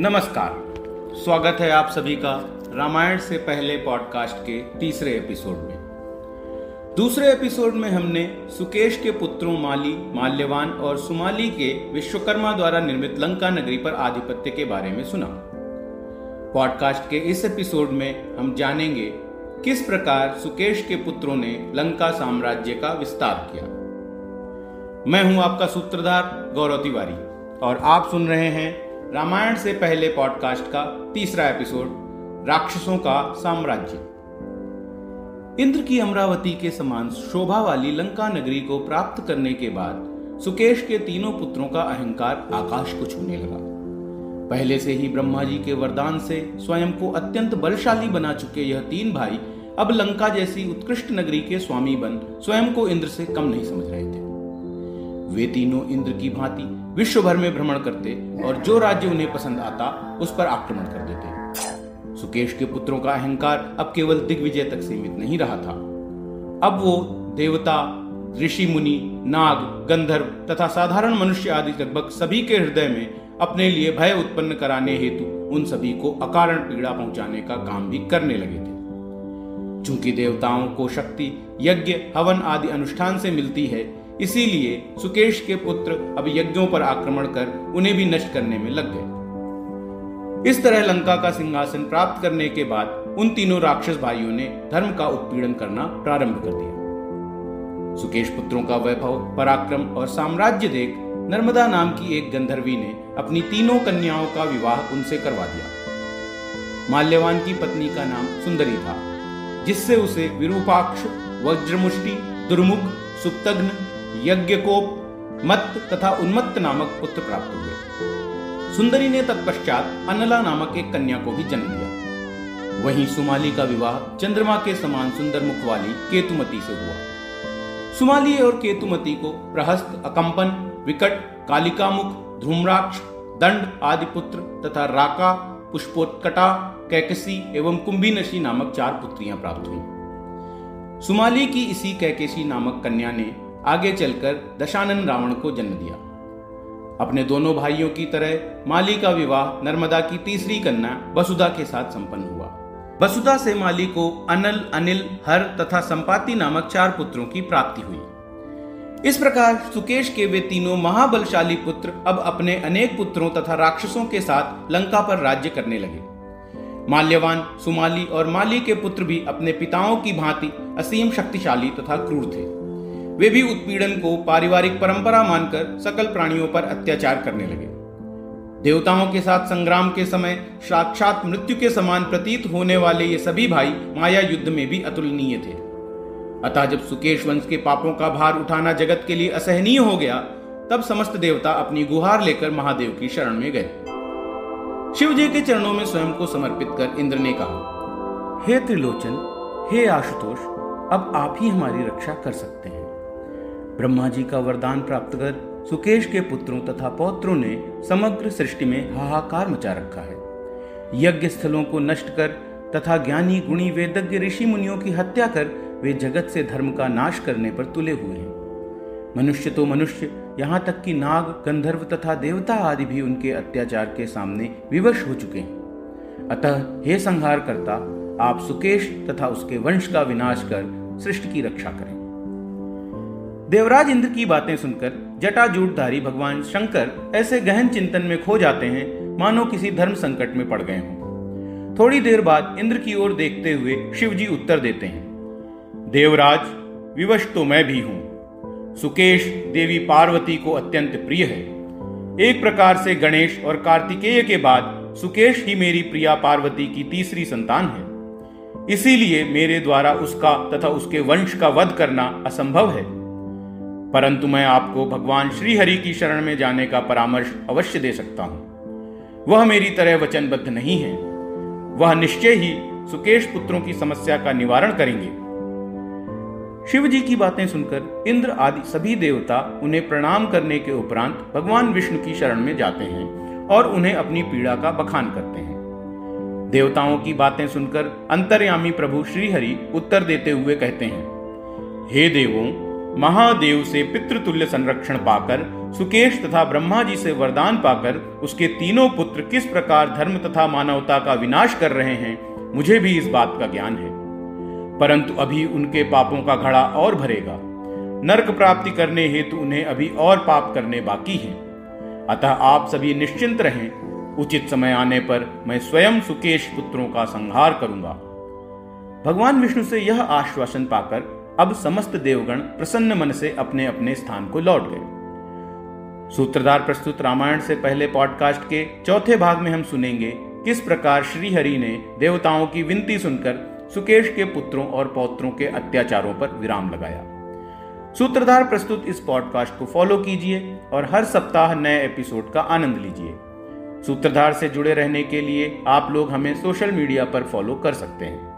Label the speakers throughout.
Speaker 1: नमस्कार। स्वागत है आप सभी का रामायण से पहले पॉडकास्ट के तीसरे एपिसोड में। दूसरे एपिसोड में हमने सुकेश के पुत्रों माली, माल्यवान और सुमाली के विश्वकर्मा द्वारा निर्मित लंका नगरी पर आधिपत्य के बारे में सुना। पॉडकास्ट के इस एपिसोड में हम जानेंगे किस प्रकार सुकेश के पुत्रों ने लंका साम्राज्य का विस्तार किया। मैं हूँ आपका सूत्रधार गौरव तिवारी और आप सुन रहे हैं रामायण से पहले पॉडकास्ट का तीसरा एपिसोड राक्षसों का साम्राज्य। इंद्र की अमरावती के समान शोभा वाली लंका नगरी को प्राप्त करने के बाद सुकेश के तीनों पुत्रों का अहंकार आकाश को छूने लगा। पहले से ही ब्रह्मा जी के वरदान से स्वयं को अत्यंत बलशाली बना चुके यह तीन भाई अब लंका जैसी उत्कृष्ट नगरी के स्वामी बन स्वयं को इंद्र से कम नहीं समझ रहे थे। वे तीनों इंद्र की भांति विश्व भर में भ्रमण करते और जो राज्य उन्हें पसंद आता, उस पर आक्रमण कर देते। सुकेश के पुत्रों का अहंकार अब केवल दिग्विजय तक सीमित नहीं रहा था। अब वो देवता, ऋषि मुनि, नाग, गंधर्व तथा साधारण मनुष्य आदि लगभग सभी के हृदय में अपने लिए भय उत्पन्न कराने हेतु उन सभी को अकारण पीड़ा पहुँचाने का काम भी करने लगे थे। चूँकि देवताओं को शक्ति, यज्ञ, हवन आदि अनुष्ठान से मिलती है इसीलिए सुकेश के पुत्र अब यज्ञों पर आक्रमण कर उन्हें भी नष्ट करने में लग गए। इस तरह लंका का सिंहासन प्राप्त करने के बाद उन तीनों राक्षस भाइयों ने धर्म का उत्पीड़न करना प्रारंभ कर दिया। सुकेश पुत्रों का वैभव, पराक्रम और साम्राज्य देख नर्मदा नाम की एक गंधर्वी ने अपनी तीनों कन्याओं का विवाह उनसे करवा दिया। माल्यवान की पत्नी का नाम सुंदरी था, जिससे उसे विरूपाक्ष, वज्रमुष्टि, दुर्मुख सुप्तग्न यज्ञकोप मत्त तथा उन्मत्त नामक पुत्र प्राप्त हुए। सुंदरी ने तत्पश्चात अनला नामक एक कन्या को भी जन्म दिया। वहीं सुमाली का विवाह चंद्रमा के समान सुंदर मुख वाली केतुमती से हुआ। सुमाली और केतुमती को प्रहस्त, अकंपन, विकट, कालिकामुख ध्रुमराक्ष दंड आदि पुत्र तथा राका, पुष्पोत्कटा, कैकसी एवं कुंभीनशी नामक चार पुत्रियाँ प्राप्त हुई। सुमाली की इसी कैकेशी नामक कन्या ने आगे चलकर दशानन रावण को जन्म दिया। अपने दोनों भाइयों की तरह माली का विवाह नर्मदा की तीसरी कन्या वसुधा के साथ संपन्न हुआ। वसुधा से माली को अनल, अनिल, हर तथा संपाति नामक चार पुत्रों की प्राप्ति हुई। इस प्रकार सुकेश के वे तीनों महाबलशाली पुत्र अब अपने अनेक पुत्रों तथा राक्षसों के साथ लंका पर राज्य करने लगे। माल्यवान, सुमाली और माली के पुत्र भी अपने पिताओं की भांति असीम शक्तिशाली तथा क्रूर थे। वे भी उत्पीड़न को पारिवारिक परंपरा मानकर सकल प्राणियों पर अत्याचार करने लगे। देवताओं के साथ संग्राम के समय, साक्षात मृत्यु के समान प्रतीत होने वाले ये सभी भाई माया युद्ध में भी अतुलनीय थे। अतः जब सुकेश वंश के पापों का भार उठाना जगत के लिए असहनीय हो गया, तब समस्त देवता अपनी गुहार लेकर महादेव की शरण में गए। शिव जी के चरणों में स्वयं को समर्पित कर इंद्र ने कहा, हे त्रिलोचन, हे आशुतोष, अब आप ही हमारी रक्षा कर सकते हैं। ब्रह्मा जी का वरदान प्राप्त कर सुकेश के पुत्रों तथा पौत्रों ने समग्र सृष्टि में हाहाकार मचा रखा है। यज्ञ स्थलों को नष्ट कर तथा ज्ञानी गुणी वेदज्ञ ऋषि मुनियों की हत्या कर वे जगत से धर्म का नाश करने पर तुले हुए हैं। मनुष्य तो मनुष्य, यहाँ तक कि नाग, गंधर्व तथा देवता आदि भी उनके अत्याचार के सामने विवश हो चुके हैं। अतः हे संहार करता आप सुकेश तथा उसके वंश का विनाश कर सृष्टि की रक्षा करें। देवराज इंद्र की बातें सुनकर जटाजूटधारी भगवान शंकर ऐसे गहन चिंतन में खो जाते हैं, मानो किसी धर्म संकट में पड़ गए हों। थोड़ी देर बाद इंद्र की ओर देखते हुए शिव जी उत्तर देते हैं। देवराज, विवश तो मैं भी हूँ। सुकेश देवी पार्वती को अत्यंत प्रिय है। एक प्रकार से गणेश और कार्तिकेय के बाद सुकेश ही मेरी प्रिया पार्वती की तीसरी संतान है। इसीलिए मेरे द्वारा उसका तथा उसके वंश का वध करना असंभव है। परंतु मैं आपको भगवान श्री हरि की शरण में जाने का परामर्श अवश्य दे सकता हूँ। वह मेरी तरह वचनबद्ध नहीं है। वह निश्चय ही सुकेश पुत्रों की समस्या का निवारण करेंगे। शिव जी की बातें सुनकर इंद्र आदि सभी देवता उन्हें प्रणाम करने के उपरांत भगवान विष्णु की शरण में जाते हैं और उन्हें अपनी पीड़ा का बखान करते हैं। देवताओं की बातें सुनकर अंतर्यामी प्रभु श्रीहरि उत्तर देते हुए कहते हैं, हे देवों महादेव से पितृतुल्य संरक्षण पाकर, सुकेश तथा ब्रह्मा जी से वरदान पाकर, उसके तीनों पुत्र किस प्रकार धर्म तथा मानवता का विनाश कर रहे हैं, मुझे भी इस बात का ज्ञान है। परंतु अभी उनके पापों का घड़ा और भरेगा। नरक प्राप्ति करने हेतु उन्हें अभी और पाप करने बाकी हैं। अतः आप सभी निश्चिंत रहें। उचित समय आने पर मैं स्वयं सुकेश पुत्रों का संहार करूँगा। भगवान विष्णु से यह आश्वासन पाकर अब समस्त देवगण प्रसन्न मन से अपने अपने स्थान को लौट गए। सूत्रधार प्रस्तुत रामायण से पहले पॉडकास्ट के चौथे भाग में हम सुनेंगे, किस प्रकार श्री हरि ने देवताओं की विनती सुनकर सुकेश के पुत्रों और पौत्रों के अत्याचारों पर विराम लगाया। सूत्रधार प्रस्तुत इस पॉडकास्ट को फॉलो कीजिए और हर सप्ताह नए एपिसोड का आनंद लीजिए। सूत्रधार से जुड़े रहने के लिए आप लोग हमें सोशल मीडिया पर फॉलो कर सकते हैं।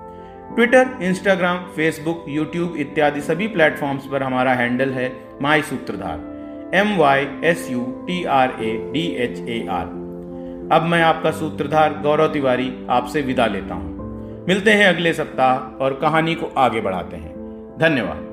Speaker 1: ट्विटर इंस्टाग्राम फेसबुक यूट्यूब इत्यादि सभी प्लेटफॉर्म्स पर हमारा हैंडल है my Sutradhar M Y S U T R A D H A R अब मैं आपका सूत्रधार गौरव तिवारी आपसे विदा लेता हूँ। मिलते हैं अगले सप्ताह और कहानी को आगे बढ़ाते हैं। धन्यवाद।